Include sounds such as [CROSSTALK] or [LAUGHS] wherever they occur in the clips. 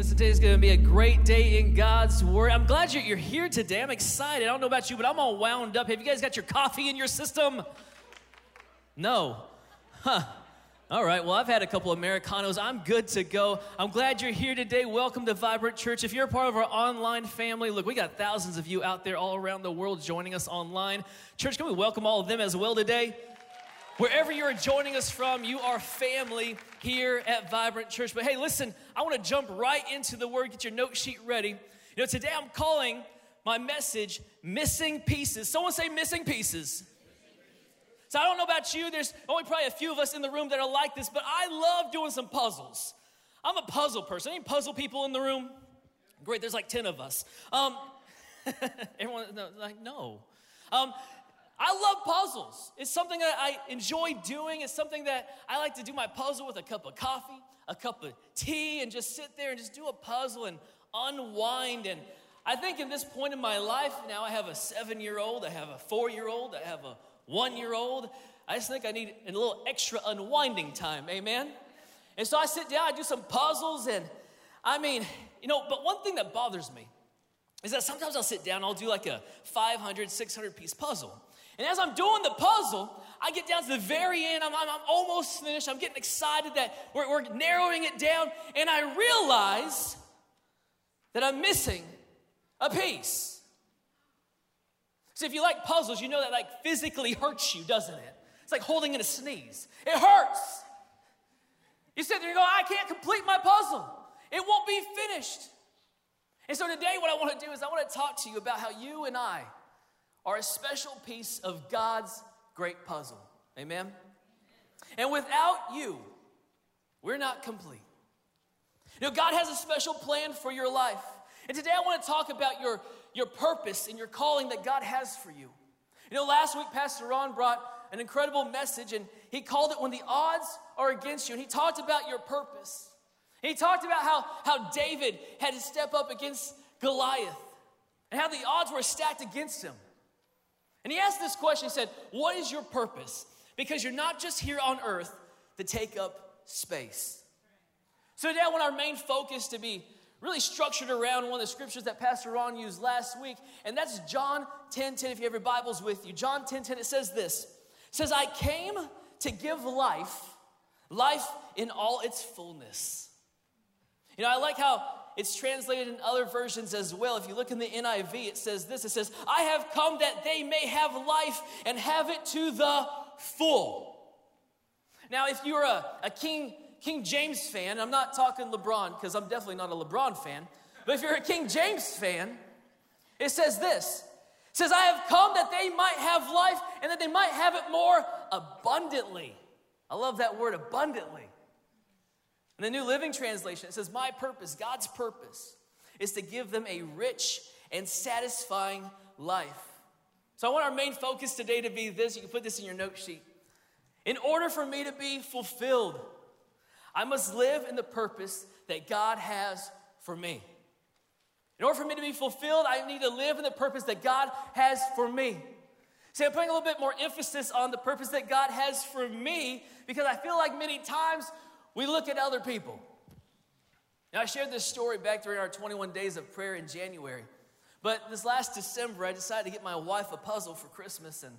listen, today's going to be a great day in God's Word. I'm glad you're, you're here today. I'm excited. I don't know about you, but I'm all wound up. Have you guys got your coffee in your system? No. Huh. All right, well, I've had a couple Americanos. I'm good to go. I'm glad you're here today. Welcome to Vibrant Church. If you're a part of our online family, look, we got thousands of you out there all around the world joining us online. Church, can we welcome all of them as well today? Wherever you're joining us from, you are family here at Vibrant Church. But hey, listen, I want to jump right into the word. Get your note sheet ready. You know, today I'm calling my message Missing Pieces. Someone say Missing Pieces. So I don't know about you, there's only probably a few of us in the room that are like this, but I love doing some puzzles. I'm a puzzle person. Any puzzle people in the room? Great, there's like 10 of us. Um, [LAUGHS] everyone, like, no. Um, I love puzzles. It's something that I enjoy doing. It's something that I like to do my puzzle with a cup of coffee, a cup of tea, and just sit there and just do a puzzle and unwind. And I think in this point in my life, now I have a seven year old, I have a four year old, I have a one year old. I just think I need a little extra unwinding time. Amen? And so I sit down, I do some puzzles, and I mean, you know, but one thing that bothers me is that sometimes I'll sit down, I'll do like a 500, 600 piece puzzle. And as I'm doing the puzzle, I get down to the very end. I'm, I'm, I'm almost finished. I'm getting excited that we're, we're narrowing it down. And I realize that I'm missing a piece. So if you like puzzles, you know that like physically hurts you, doesn't it? It's like holding in a sneeze. It hurts. You sit there and go, I can't complete my puzzle. It won't be finished. And so today, what I want to do is I want to talk to you about how you and I are a special piece of God's great puzzle. Amen? And without you, we're not complete. You know, God has a special plan for your life. And today I want to talk about your, your purpose and your calling that God has for you. You know, last week Pastor Ron brought an incredible message and he called it When the Odds Are Against You. And he talked about your purpose. And he talked about how, how David had to step up against Goliath and how the odds were stacked against him. And he asked this question He said, What is your purpose? Because you're not just here on earth to take up space. So today I want our main focus to be really structured around one of the scriptures that Pastor Ron used last week, and that's John 10 10. If you have your Bibles with you, John 10 10, it says this It says, I came to give life, life in all its fullness. You know, I like how it's translated in other versions as well. If you look in the NIV, it says this it says, I have come that they may have life and have it to the full. Now, if you're a, a King, King James fan, I'm not talking LeBron because I'm definitely not a LeBron fan, but if you're a King James fan, it says this it says, I have come that they might have life and that they might have it more abundantly. I love that word abundantly. In the New Living Translation, it says, My purpose, God's purpose, is to give them a rich and satisfying life. So I want our main focus today to be this. You can put this in your note sheet. In order for me to be fulfilled, I must live in the purpose that God has for me. In order for me to be fulfilled, I need to live in the purpose that God has for me. See, I'm putting a little bit more emphasis on the purpose that God has for me because I feel like many times we look at other people. Now, I shared this story back during our 21 days of prayer in January. But this last December, I decided to get my wife a puzzle for Christmas. And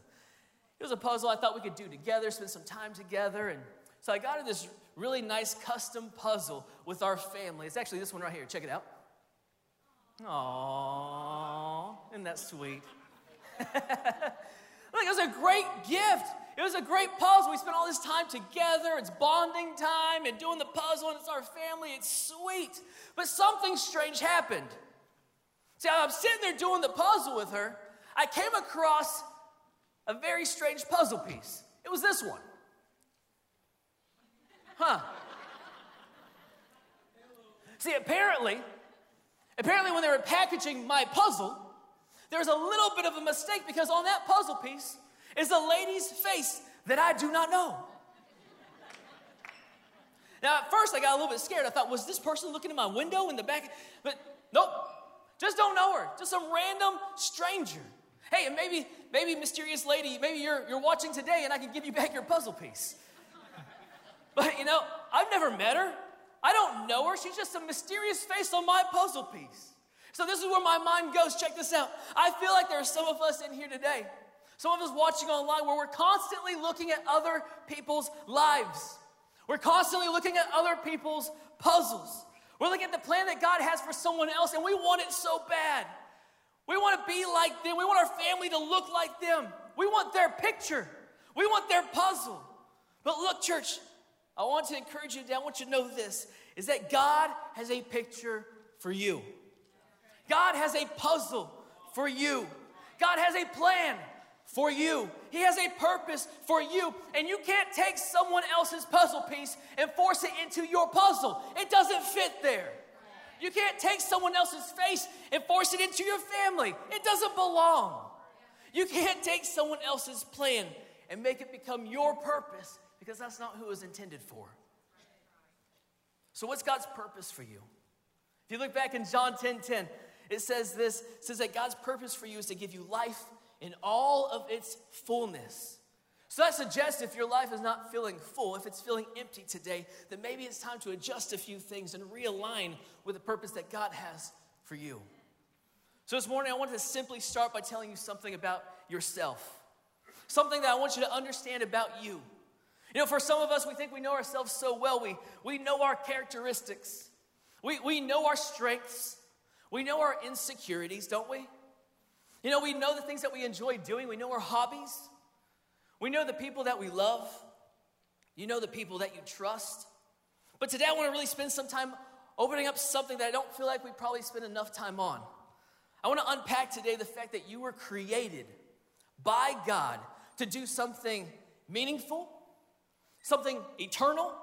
it was a puzzle I thought we could do together, spend some time together. And so I got her this really nice custom puzzle with our family. It's actually this one right here. Check it out. Aww, isn't that sweet? [LAUGHS] Look, it was a great gift. It was a great puzzle. We spent all this time together. It's bonding time and doing the puzzle, and it's our family. It's sweet. But something strange happened. See, I'm sitting there doing the puzzle with her. I came across a very strange puzzle piece. It was this one. Huh. See, apparently, apparently when they were packaging my puzzle, there was a little bit of a mistake because on that puzzle piece, is a lady's face that I do not know. Now, at first, I got a little bit scared. I thought, was this person looking in my window in the back? But nope, just don't know her. Just some random stranger. Hey, and maybe, maybe mysterious lady, maybe you're, you're watching today and I can give you back your puzzle piece. [LAUGHS] But you know, I've never met her. I don't know her. She's just a mysterious face on my puzzle piece. So this is where my mind goes. Check this out. I feel like there are some of us in here today, some of us watching online, where we're constantly looking at other people's lives. We're constantly looking at other people's puzzles. We're looking at the plan that God has for someone else, and we want it so bad. We want to be like them. We want our family to look like them. We want their picture. We want their puzzle. But look, church, I want to encourage you today. I want you to know this is that God has a picture for you. God has a puzzle for you. God has a plan for you. He has a purpose for you. And you can't take someone else's puzzle piece and force it into your puzzle. It doesn't fit there. You can't take someone else's face and force it into your family. It doesn't belong. You can't take someone else's plan and make it become your purpose because that's not who it was intended for. So, what's God's purpose for you? If you look back in John 10 10, it says this it says that God's purpose for you is to give you life in all of its fullness. So that suggests if your life is not feeling full, if it's feeling empty today, then maybe it's time to adjust a few things and realign with the purpose that God has for you. So this morning, I wanted to simply start by telling you something about yourself, something that I want you to understand about you. You know, for some of us, we think we know ourselves so well. We, we know our characteristics, we, we know our strengths, we know our insecurities, don't we? You know, we know the things that we enjoy doing, we know our hobbies. We know the people that we love. You know the people that you trust. But today I want to really spend some time opening up something that I don't feel like we probably spend enough time on. I want to unpack today the fact that you were created by God to do something meaningful, something eternal,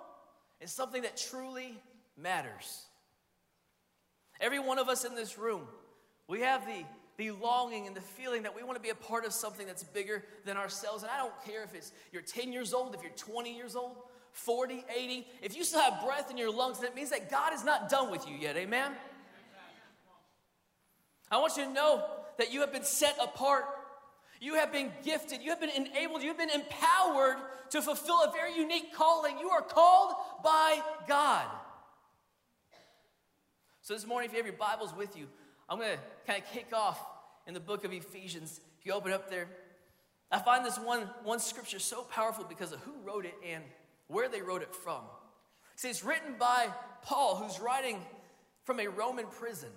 and something that truly matters. Every one of us in this room, we have the the longing and the feeling that we want to be a part of something that's bigger than ourselves. And I don't care if it's you're 10 years old, if you're 20 years old, 40, 80, if you still have breath in your lungs, that means that God is not done with you yet. Amen? I want you to know that you have been set apart. You have been gifted. You have been enabled. You have been empowered to fulfill a very unique calling. You are called by God. So, this morning, if you have your Bibles with you, I'm going to kind of kick off in the book of Ephesians. If you open up there, I find this one, one scripture so powerful because of who wrote it and where they wrote it from. See, it's written by Paul, who's writing from a Roman prison.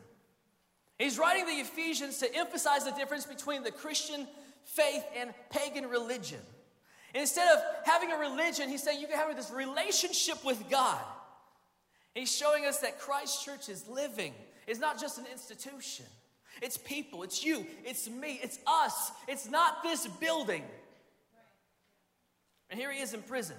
He's writing the Ephesians to emphasize the difference between the Christian faith and pagan religion. And instead of having a religion, he's saying you can have this relationship with God. He's showing us that Christ Church is living is not just an institution. It's people, it's you, it's me, it's us. It's not this building. And here he is in prison.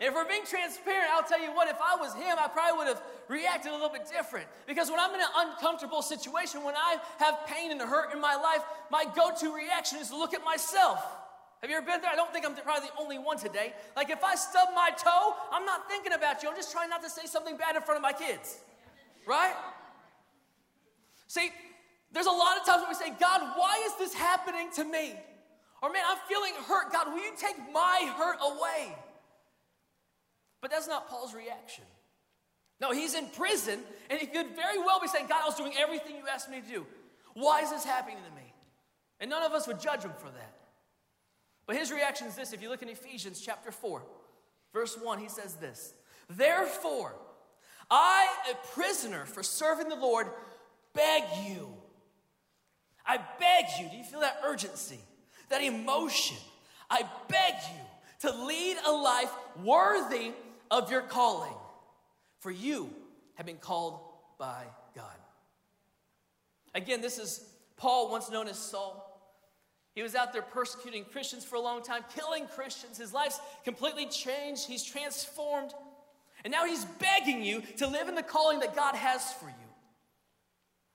And if we're being transparent, I'll tell you what, if I was him, I probably would have reacted a little bit different. Because when I'm in an uncomfortable situation, when I have pain and hurt in my life, my go to reaction is to look at myself. Have you ever been there? I don't think I'm probably the only one today. Like if I stub my toe, I'm not thinking about you. I'm just trying not to say something bad in front of my kids. Right? See, there's a lot of times when we say, God, why is this happening to me? Or, man, I'm feeling hurt. God, will you take my hurt away? But that's not Paul's reaction. No, he's in prison, and he could very well be saying, God, I was doing everything you asked me to do. Why is this happening to me? And none of us would judge him for that. But his reaction is this if you look in Ephesians chapter 4, verse 1, he says this Therefore, I, a prisoner for serving the Lord, beg you. I beg you. Do you feel that urgency, that emotion? I beg you to lead a life worthy of your calling, for you have been called by God. Again, this is Paul, once known as Saul. He was out there persecuting Christians for a long time, killing Christians. His life's completely changed. He's transformed. And now he's begging you to live in the calling that God has for you.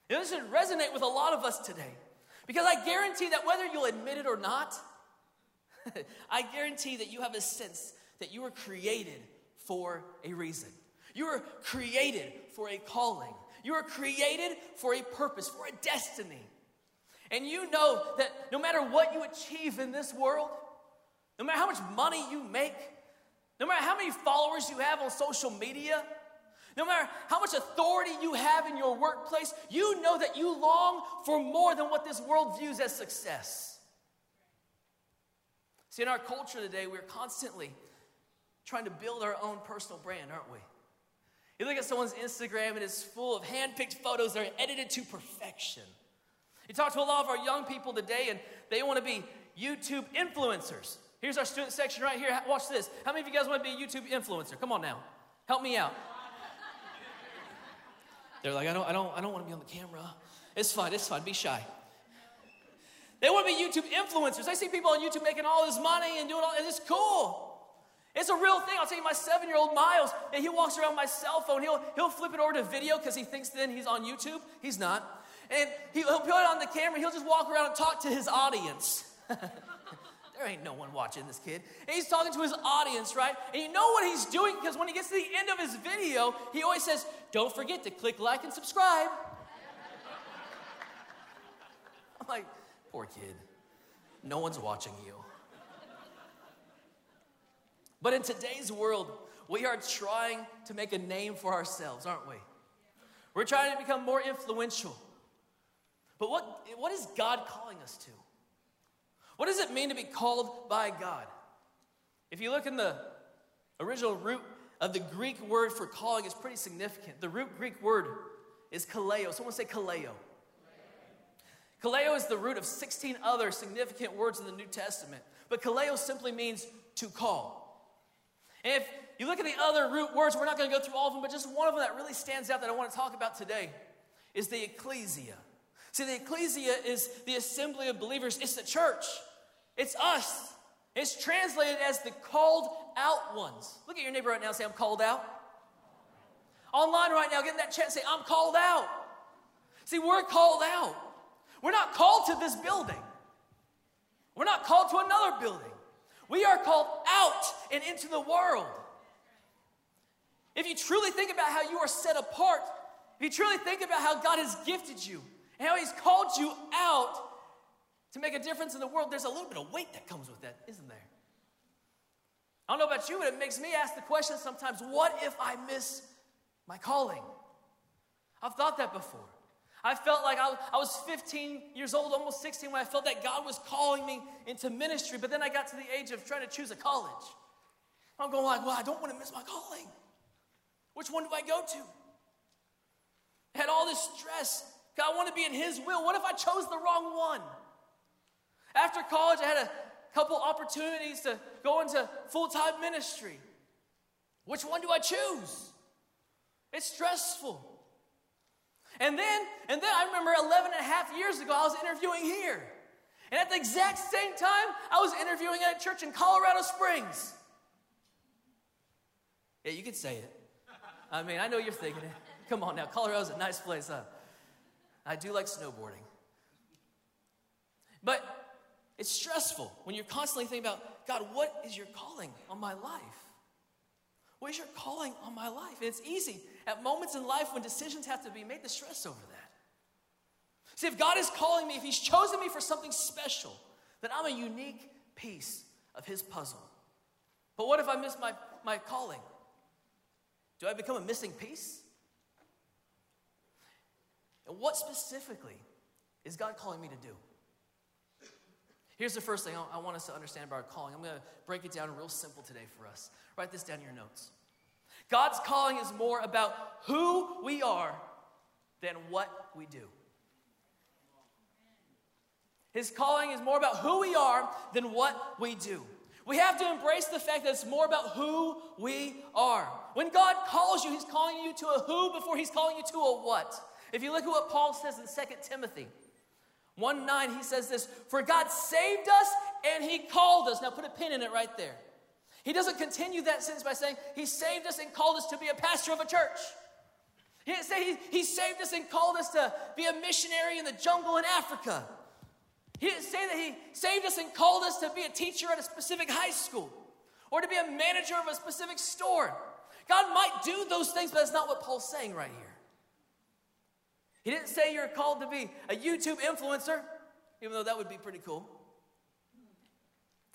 And this should resonate with a lot of us today. Because I guarantee that whether you'll admit it or not, [LAUGHS] I guarantee that you have a sense that you were created for a reason. You were created for a calling. You were created for a purpose, for a destiny. And you know that no matter what you achieve in this world, no matter how much money you make, no matter how many followers you have on social media, No matter how much authority you have in your workplace, you know that you long for more than what this world views as success. See, in our culture today, we're constantly trying to build our own personal brand, aren't we? You look at someone's Instagram and it's full of hand picked photos that are edited to perfection. You talk to a lot of our young people today and they want to be YouTube influencers. Here's our student section right here. Watch this. How many of you guys want to be a YouTube influencer? Come on now. Help me out. They're like, I don't, I don't, I don't want to be on the camera. It's fine, it's fine. Be shy. They want to be YouTube influencers. I see people on YouTube making all this money and doing all, and it's cool. It's a real thing. I'll tell you, my seven year old Miles, and he walks around my cell phone. He'll, he'll flip it over to video because he thinks then he's on YouTube. He's not. And he'll put it on the camera. He'll just walk around and talk to his audience. [LAUGHS] there ain't no one watching this kid. And he's talking to his audience, right? And you know what he's doing because when he gets to the end of his video, he always says, Don't forget to click like and subscribe. [LAUGHS] I'm like, Poor kid. No one's watching you. But in today's world, we are trying to make a name for ourselves, aren't we? We're trying to become more influential. But what, what is God calling us to? What does it mean to be called by God? If you look in the original root of the Greek word for calling, it's pretty significant. The root Greek word is kaleo. Someone say kaleo. Kaleo is the root of 16 other significant words in the New Testament. But kaleo simply means to call. And if you look at the other root words, we're not going to go through all of them, but just one of them that really stands out that I want to talk about today is the ecclesia. See, the ecclesia is the assembly of believers, it's the church, it's us. It's translated as the called out ones. Look at your neighbor right now say, I'm called out. Online right now, get in that chat and say, I'm called out. See, we're called out. We're not called to this building, we're not called to another building. We are called out and into the world. If you truly think about how you are set apart, if you truly think about how God has gifted you and how He's called you out to make a difference in the world, there's a little bit of weight that comes with that, isn't there? I don't know about you, but it makes me ask the question sometimes what if I miss my calling? I've thought that before. I felt like I, I was 15 years old, almost 16, when I felt that God was calling me into ministry. But then I got to the age of trying to choose a college. I'm going like, well, I don't want to miss my calling. Which one do I go to? I had all this stress. God, I want to be in His will. What if I chose the wrong one? After college, I had a couple opportunities to go into full time ministry. Which one do I choose? It's stressful. And then, and then I remember 11 and a half years ago, I was interviewing here. And at the exact same time, I was interviewing at a church in Colorado Springs. Yeah, you could say it. I mean, I know you're thinking it. Come on now, Colorado's a nice place, huh? I do like snowboarding. But it's stressful when you're constantly thinking about, God, what is your calling on my life? What is your calling on my life? And it's easy at moments in life when decisions have to be made to stress over that. See, if God is calling me, if He's chosen me for something special, then I'm a unique piece of His puzzle. But what if I miss my, my calling? Do I become a missing piece? And what specifically is God calling me to do? Here's the first thing I want us to understand about our calling. I'm going to break it down real simple today for us. Write this down in your notes. God's calling is more about who we are than what we do. His calling is more about who we are than what we do. We have to embrace the fact that it's more about who we are. When God calls you, He's calling you to a who before He's calling you to a what. If you look at what Paul says in 2 Timothy 1 9, he says this For God saved us and He called us. Now put a pin in it right there. He doesn't continue that sentence by saying, He saved us and called us to be a pastor of a church. He didn't say he, he saved us and called us to be a missionary in the jungle in Africa. He didn't say that He saved us and called us to be a teacher at a specific high school or to be a manager of a specific store. God might do those things, but that's not what Paul's saying right here. He didn't say you're called to be a YouTube influencer, even though that would be pretty cool.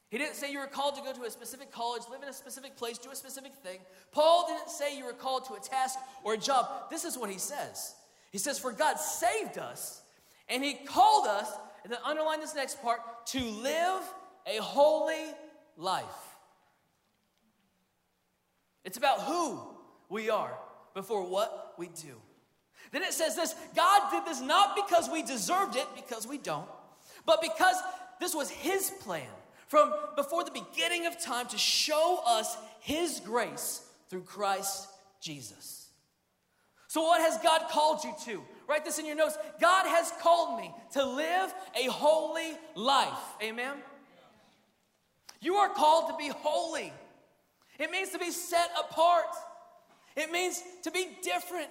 He didn't say you were called to go to a specific college, live in a specific place, do a specific thing. Paul didn't say you were called to a task or a job. This is what he says. He says, For God saved us, and he called us, and then underline this next part, to live a holy life. It's about who we are before what we do. Then it says this God did this not because we deserved it, because we don't, but because this was His plan from before the beginning of time to show us His grace through Christ Jesus. So, what has God called you to? Write this in your notes. God has called me to live a holy life. Amen? You are called to be holy. It means to be set apart, it means to be different.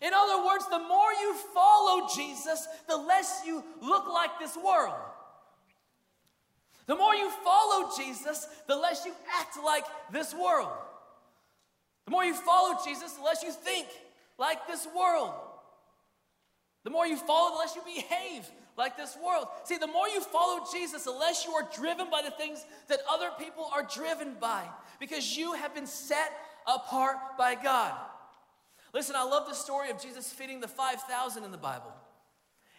In other words, the more you follow Jesus, the less you look like this world. The more you follow Jesus, the less you act like this world. The more you follow Jesus, the less you think like this world. The more you follow, the less you behave like this world. See, the more you follow Jesus, the less you are driven by the things that other people are driven by because you have been set apart by God. Listen, I love the story of Jesus feeding the 5,000 in the Bible.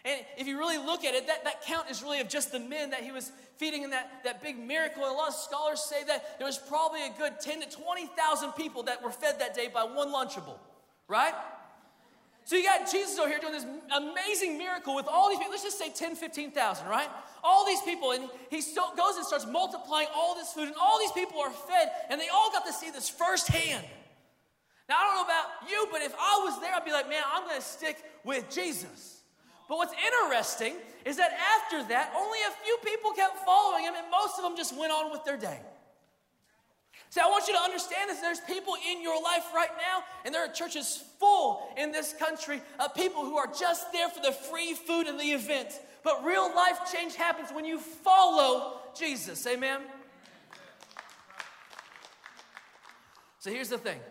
And if you really look at it, that, that count is really of just the men that he was feeding in that, that big miracle. And a lot of scholars say that there was probably a good 10 to 20,000 people that were fed that day by one Lunchable, right? So you got Jesus over here doing this amazing miracle with all these people. Let's just say 10, 15,000, right? All these people, and he goes and starts multiplying all this food, and all these people are fed, and they all got to see this firsthand. Now, I don't know about you, but if I was there, I'd be like, man, I'm going to stick with Jesus. But what's interesting is that after that, only a few people kept following him, and most of them just went on with their day. See, I want you to understand this. There's people in your life right now, and there are churches full in this country of people who are just there for the free food and the event. But real life change happens when you follow Jesus. Amen? So here's the thing.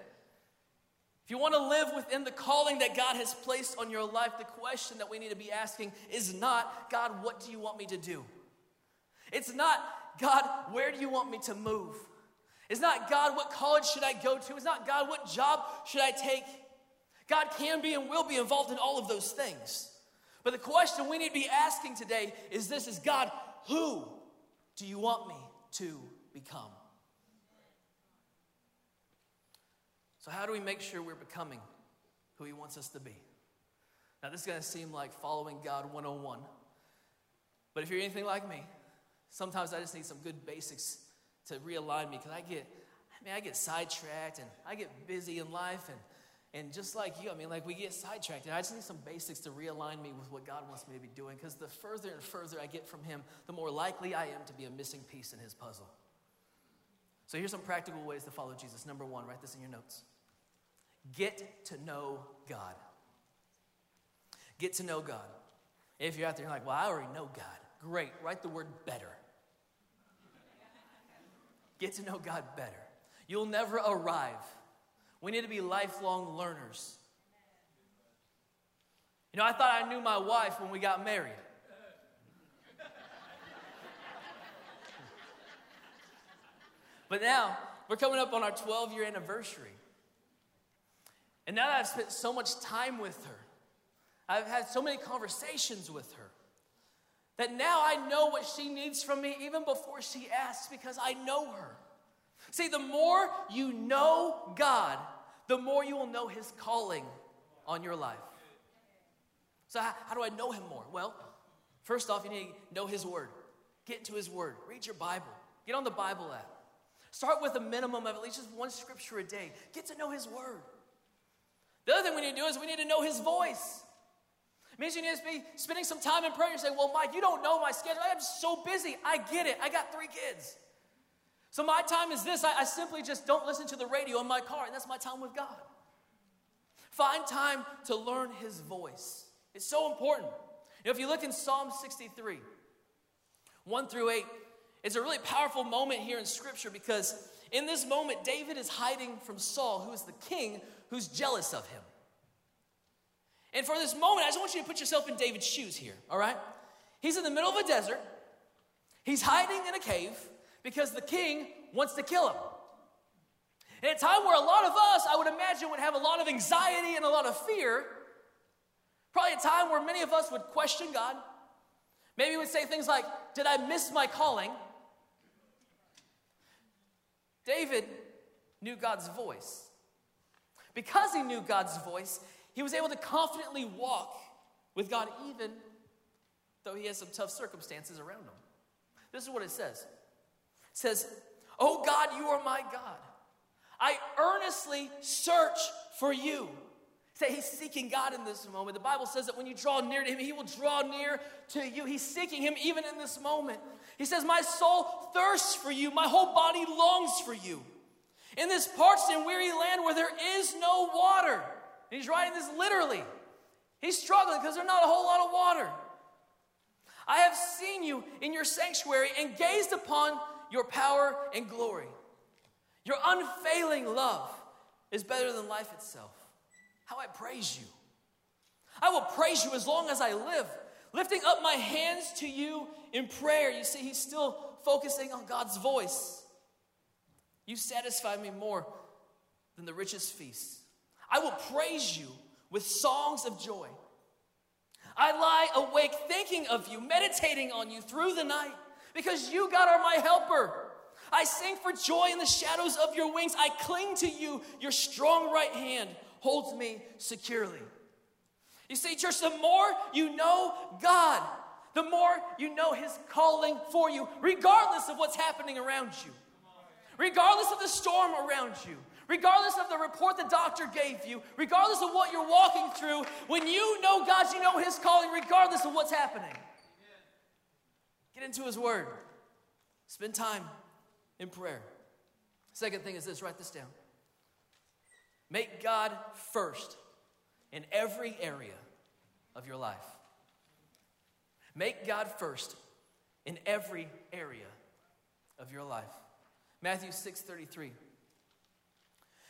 If you want to live within the calling that God has placed on your life, the question that we need to be asking is not, God, what do you want me to do? It's not, God, where do you want me to move? It's not, God, what college should I go to? It's not, God, what job should I take? God can be and will be involved in all of those things. But the question we need to be asking today is this is God, who do you want me to become? So, how do we make sure we're becoming who He wants us to be? Now, this is going to seem like following God 101. But if you're anything like me, sometimes I just need some good basics to realign me because I get, I mean, I get sidetracked and I get busy in life and and just like you, I mean, like we get sidetracked. And I just need some basics to realign me with what God wants me to be doing. Because the further and further I get from Him, the more likely I am to be a missing piece in His puzzle. So here's some practical ways to follow Jesus. Number one, write this in your notes get to know God. Get to know God. If you're out there, you're like, well, I already know God. Great. Write the word better. Get to know God better. You'll never arrive. We need to be lifelong learners. You know, I thought I knew my wife when we got married. But now, we're coming up on our 12 year anniversary. And now that I've spent so much time with her, I've had so many conversations with her, that now I know what she needs from me even before she asks because I know her. See, the more you know God, the more you will know His calling on your life. So, how, how do I know Him more? Well, first off, you need to know His Word. Get into His Word. Read your Bible. Get on the Bible app. Start with a minimum of at least just one scripture a day. Get to know His Word. The other thing we need to do is we need to know His voice. It means you need to be spending some time in prayer. You say, Well, Mike, you don't know my schedule. I am so busy. I get it. I got three kids. So my time is this I, I simply just don't listen to the radio in my car, and that's my time with God. Find time to learn His voice. It's so important. You know, if you look in Psalm 63, 1 through 8, it's a really powerful moment here in Scripture because in this moment, David is hiding from Saul, who is the king who's jealous of him. And for this moment, I just want you to put yourself in David's shoes here, all right? He's in the middle of a desert, he's hiding in a cave because the king wants to kill him. In a time where a lot of us, I would imagine, would have a lot of anxiety and a lot of fear, probably a time where many of us would question God. Maybe we would say things like, Did I miss my calling? David knew God's voice. Because he knew God's voice, he was able to confidently walk with God even though he has some tough circumstances around him. This is what it says. It says, "Oh God, you are my God. I earnestly search for you." Say he's seeking God in this moment. The Bible says that when you draw near to him, he will draw near to you. He's seeking him even in this moment. He says, My soul thirsts for you, my whole body longs for you. In this parched and weary land where there is no water. And he's writing this literally. He's struggling because there's not a whole lot of water. I have seen you in your sanctuary and gazed upon your power and glory. Your unfailing love is better than life itself. How I praise you. I will praise you as long as I live, lifting up my hands to you in prayer. You see, he's still focusing on God's voice. You satisfy me more than the richest feast. I will praise you with songs of joy. I lie awake thinking of you, meditating on you through the night, because you, God, are my helper. I sing for joy in the shadows of your wings. I cling to you. Your strong right hand holds me securely. You see, church, the more you know God, the more you know His calling for you, regardless of what's happening around you, regardless of the storm around you, regardless of the report the doctor gave you, regardless of what you're walking through, when you know God, you know His calling, regardless of what's happening. Get into His Word, spend time in prayer. Second thing is this. Write this down. Make God first in every area of your life. Make God first in every area of your life. Matthew 6:33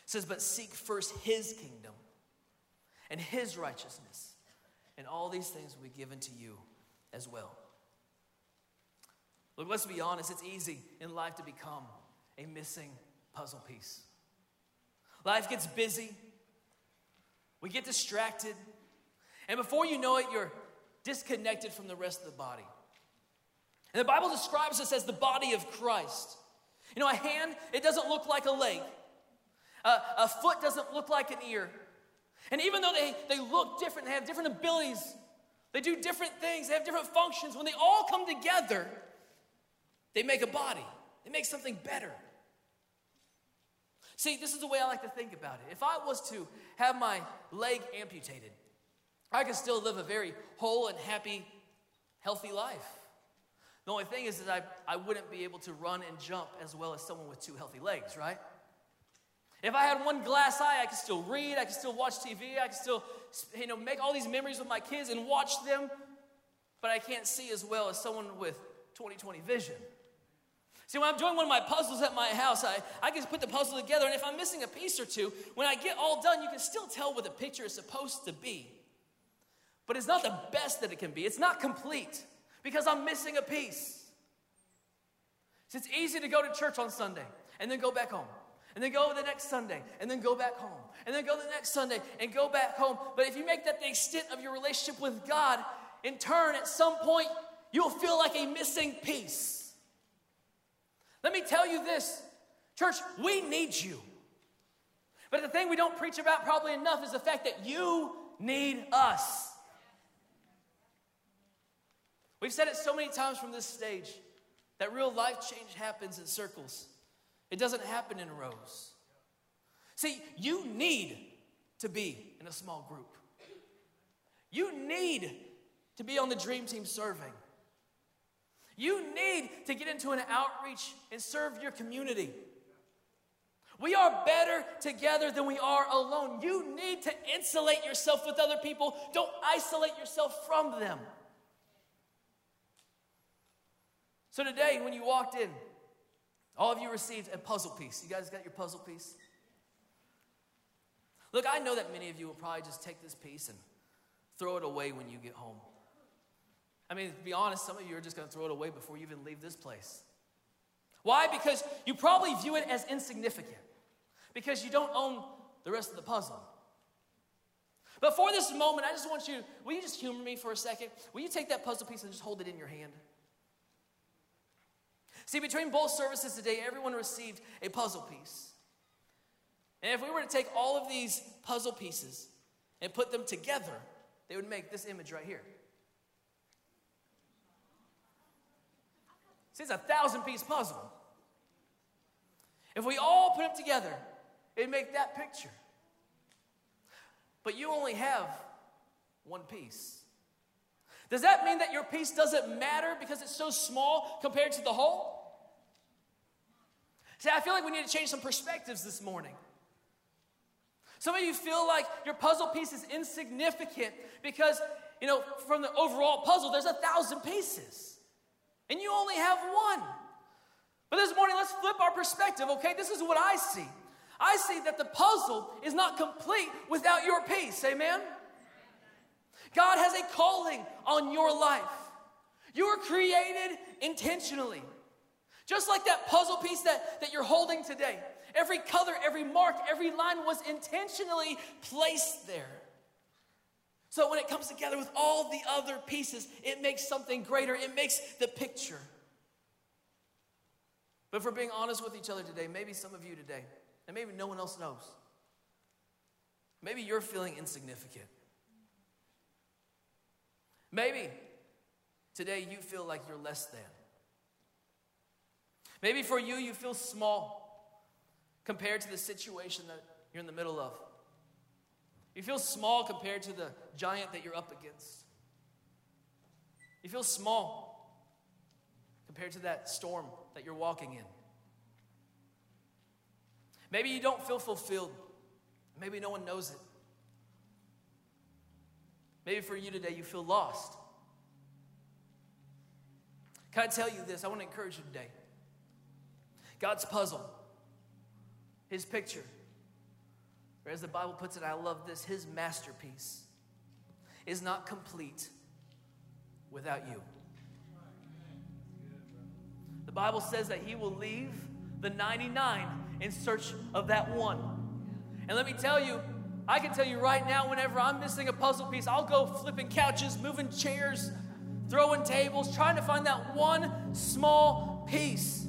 says, But seek first his kingdom and his righteousness, and all these things will be given to you as well. Look, let's be honest, it's easy in life to become a missing puzzle piece. Life gets busy, we get distracted, and before you know it, you're disconnected from the rest of the body. And the Bible describes us as the body of Christ. You know, a hand, it doesn't look like a leg. A, a foot doesn't look like an ear. And even though they, they look different, they have different abilities, they do different things, they have different functions, when they all come together, they make a body, they make something better. See, this is the way I like to think about it. If I was to have my leg amputated, I could still live a very whole and happy, healthy life. The only thing is that I, I wouldn't be able to run and jump as well as someone with two healthy legs, right? If I had one glass eye, I could still read, I could still watch TV, I could still, you know, make all these memories with my kids and watch them, but I can't see as well as someone with 20/20 vision. See, when I'm doing one of my puzzles at my house, I, I can put the puzzle together, and if I'm missing a piece or two, when I get all done, you can still tell what the picture is supposed to be. But it's not the best that it can be. It's not complete because I'm missing a piece. See, it's easy to go to church on Sunday and then go back home and then go the next Sunday, and then go back home, and then go the next Sunday, and go back home. But if you make that the extent of your relationship with God, in turn, at some point, you'll feel like a missing piece. Let me tell you this, church, we need you. But the thing we don't preach about probably enough is the fact that you need us. We've said it so many times from this stage that real life change happens in circles. It doesn't happen in rows. See, you need to be in a small group. You need to be on the dream team serving. You need to get into an outreach and serve your community. We are better together than we are alone. You need to insulate yourself with other people. Don't isolate yourself from them. So today, when you walked in, all of you received a puzzle piece. You guys got your puzzle piece? Look, I know that many of you will probably just take this piece and throw it away when you get home. I mean, to be honest, some of you are just going to throw it away before you even leave this place. Why? Because you probably view it as insignificant, because you don't own the rest of the puzzle. But for this moment, I just want you, will you just humor me for a second? Will you take that puzzle piece and just hold it in your hand? See, between both services today, everyone received a puzzle piece. And if we were to take all of these puzzle pieces and put them together, they would make this image right here. See, it's a thousand piece puzzle. If we all put them together, it'd make that picture. But you only have one piece. Does that mean that your piece doesn't matter because it's so small compared to the whole? See, I feel like we need to change some perspectives this morning. Some of you feel like your puzzle piece is insignificant because, you know, from the overall puzzle, there's a thousand pieces. And you only have one. But this morning, let's flip our perspective, okay? This is what I see. I see that the puzzle is not complete without your piece. Amen? God has a calling on your life. You were created intentionally. Just like that puzzle piece that, that you're holding today. Every color, every mark, every line was intentionally placed there. So when it comes together with all the other pieces, it makes something greater. It makes the picture. But we're being honest with each other today, maybe some of you today, and maybe no one else knows, maybe you're feeling insignificant. Maybe today you feel like you're less than. Maybe for you, you feel small compared to the situation that you're in the middle of. You feel small compared to the giant that you're up against. You feel small compared to that storm that you're walking in. Maybe you don't feel fulfilled. Maybe no one knows it. Maybe for you today, you feel lost. Can I tell you this? I want to encourage you today. God's puzzle, His picture, or as the Bible puts it, I love this, His masterpiece is not complete without you. The Bible says that He will leave the 99 in search of that one. And let me tell you, I can tell you right now, whenever I'm missing a puzzle piece, I'll go flipping couches, moving chairs, throwing tables, trying to find that one small piece.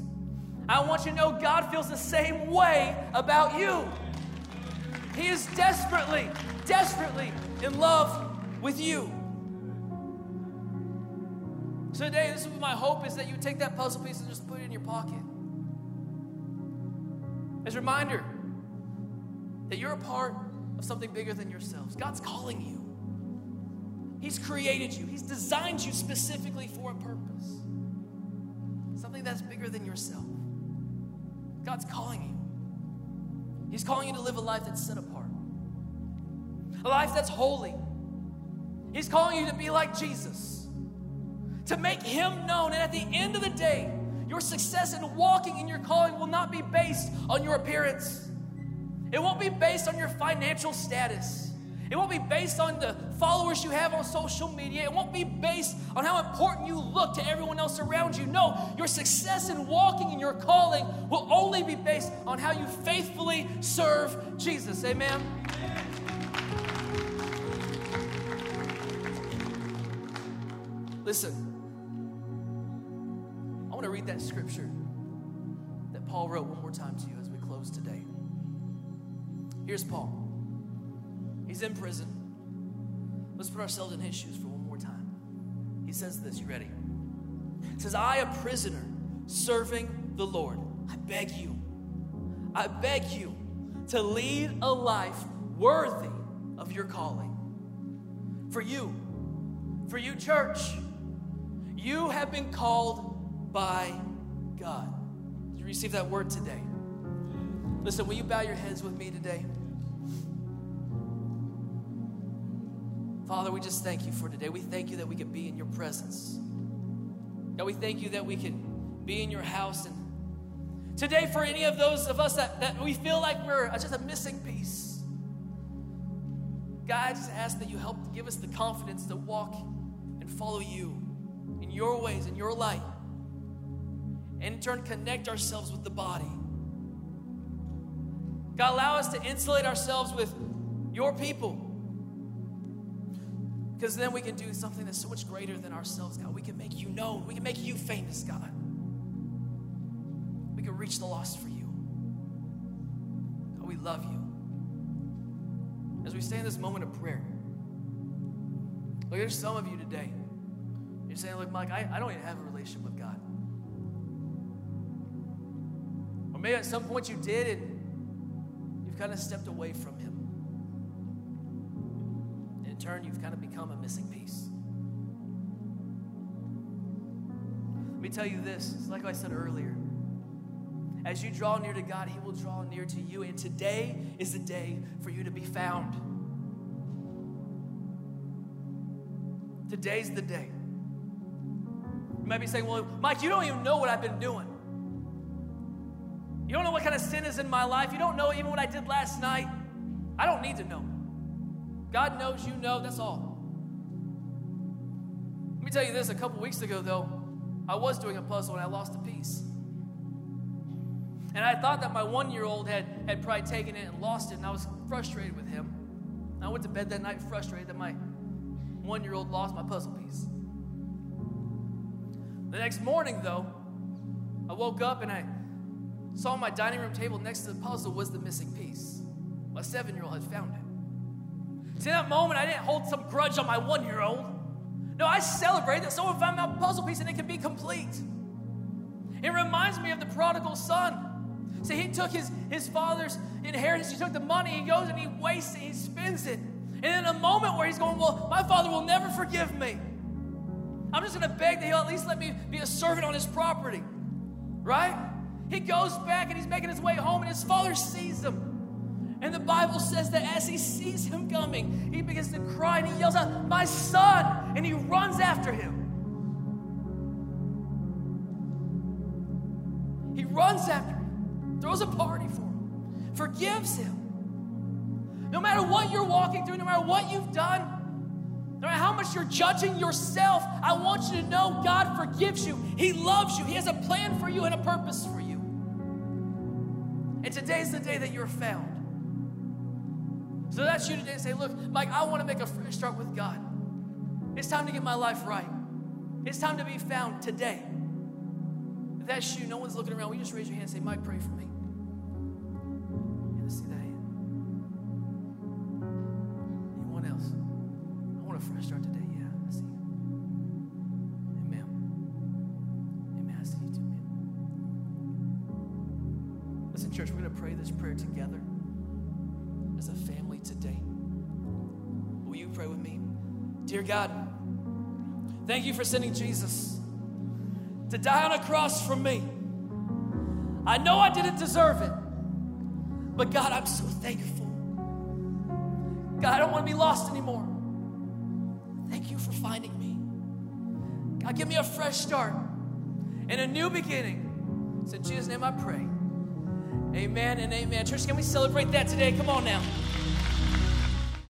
I want you to know God feels the same way about you. He is desperately, desperately in love with you. So today, this is my hope is that you take that puzzle piece and just put it in your pocket. As a reminder that you're a part of something bigger than yourselves. God's calling you. He's created you. He's designed you specifically for a purpose. Something that's bigger than yourself. God's calling you. He's calling you to live a life that's set apart, a life that's holy. He's calling you to be like Jesus, to make Him known. And at the end of the day, your success in walking in your calling will not be based on your appearance, it won't be based on your financial status. It won't be based on the followers you have on social media. It won't be based on how important you look to everyone else around you. No, your success in walking in your calling will only be based on how you faithfully serve Jesus. Amen. Listen, I want to read that scripture that Paul wrote one more time to you as we close today. Here's Paul. He's in prison. Let's put ourselves in his shoes for one more time. He says this, you ready? Says, I, a prisoner, serving the Lord, I beg you, I beg you to lead a life worthy of your calling. For you, for you, church, you have been called by God. Did you receive that word today? Listen, will you bow your heads with me today? Father, we just thank you for today. We thank you that we can be in your presence. God, we thank you that we can be in your house. And today, for any of those of us that, that we feel like we're just a missing piece, God, I just ask that you help give us the confidence to walk and follow you in your ways, in your light. and in turn connect ourselves with the body. God, allow us to insulate ourselves with your people. Because then we can do something that's so much greater than ourselves, God. We can make you known, we can make you famous, God. We can reach the lost for you. God, we love you. As we stay in this moment of prayer, look, there's some of you today. You're saying, look, Mike, I, I don't even have a relationship with God. Or maybe at some point you did and you've kind of stepped away from Him. Turn, you've kind of become a missing piece. Let me tell you this, it's like I said earlier. As you draw near to God, He will draw near to you. And today is the day for you to be found. Today's the day. You might be saying, Well, Mike, you don't even know what I've been doing. You don't know what kind of sin is in my life. You don't know even what I did last night. I don't need to know. God knows you know, that's all. Let me tell you this a couple weeks ago, though, I was doing a puzzle and I lost a piece. And I thought that my one year old had, had probably taken it and lost it, and I was frustrated with him. I went to bed that night frustrated that my one year old lost my puzzle piece. The next morning, though, I woke up and I saw my dining room table next to the puzzle was the missing piece. My seven year old had found it. See, that moment, I didn't hold some grudge on my one year old. No, I celebrate that someone found my puzzle piece and it can be complete. It reminds me of the prodigal son. See, he took his, his father's inheritance, he took the money, he goes and he wastes it, he spends it. And in a moment where he's going, Well, my father will never forgive me. I'm just going to beg that he'll at least let me be a servant on his property. Right? He goes back and he's making his way home, and his father sees him. And the Bible says that as he sees him coming, he begins to cry and he yells out, My son! And he runs after him. He runs after him, throws a party for him, forgives him. No matter what you're walking through, no matter what you've done, no matter how much you're judging yourself, I want you to know God forgives you. He loves you. He has a plan for you and a purpose for you. And today's the day that you're found. So that's you today. Say, look, Mike, I want to make a fresh start with God. It's time to get my life right. It's time to be found today. If that's you, no one's looking around. We just raise your hand and say, Mike, pray for me. God, thank you for sending Jesus to die on a cross for me. I know I didn't deserve it, but God, I'm so thankful. God, I don't want to be lost anymore. Thank you for finding me. God, give me a fresh start and a new beginning. It's in Jesus' name I pray. Amen and amen. Church, can we celebrate that today? Come on now.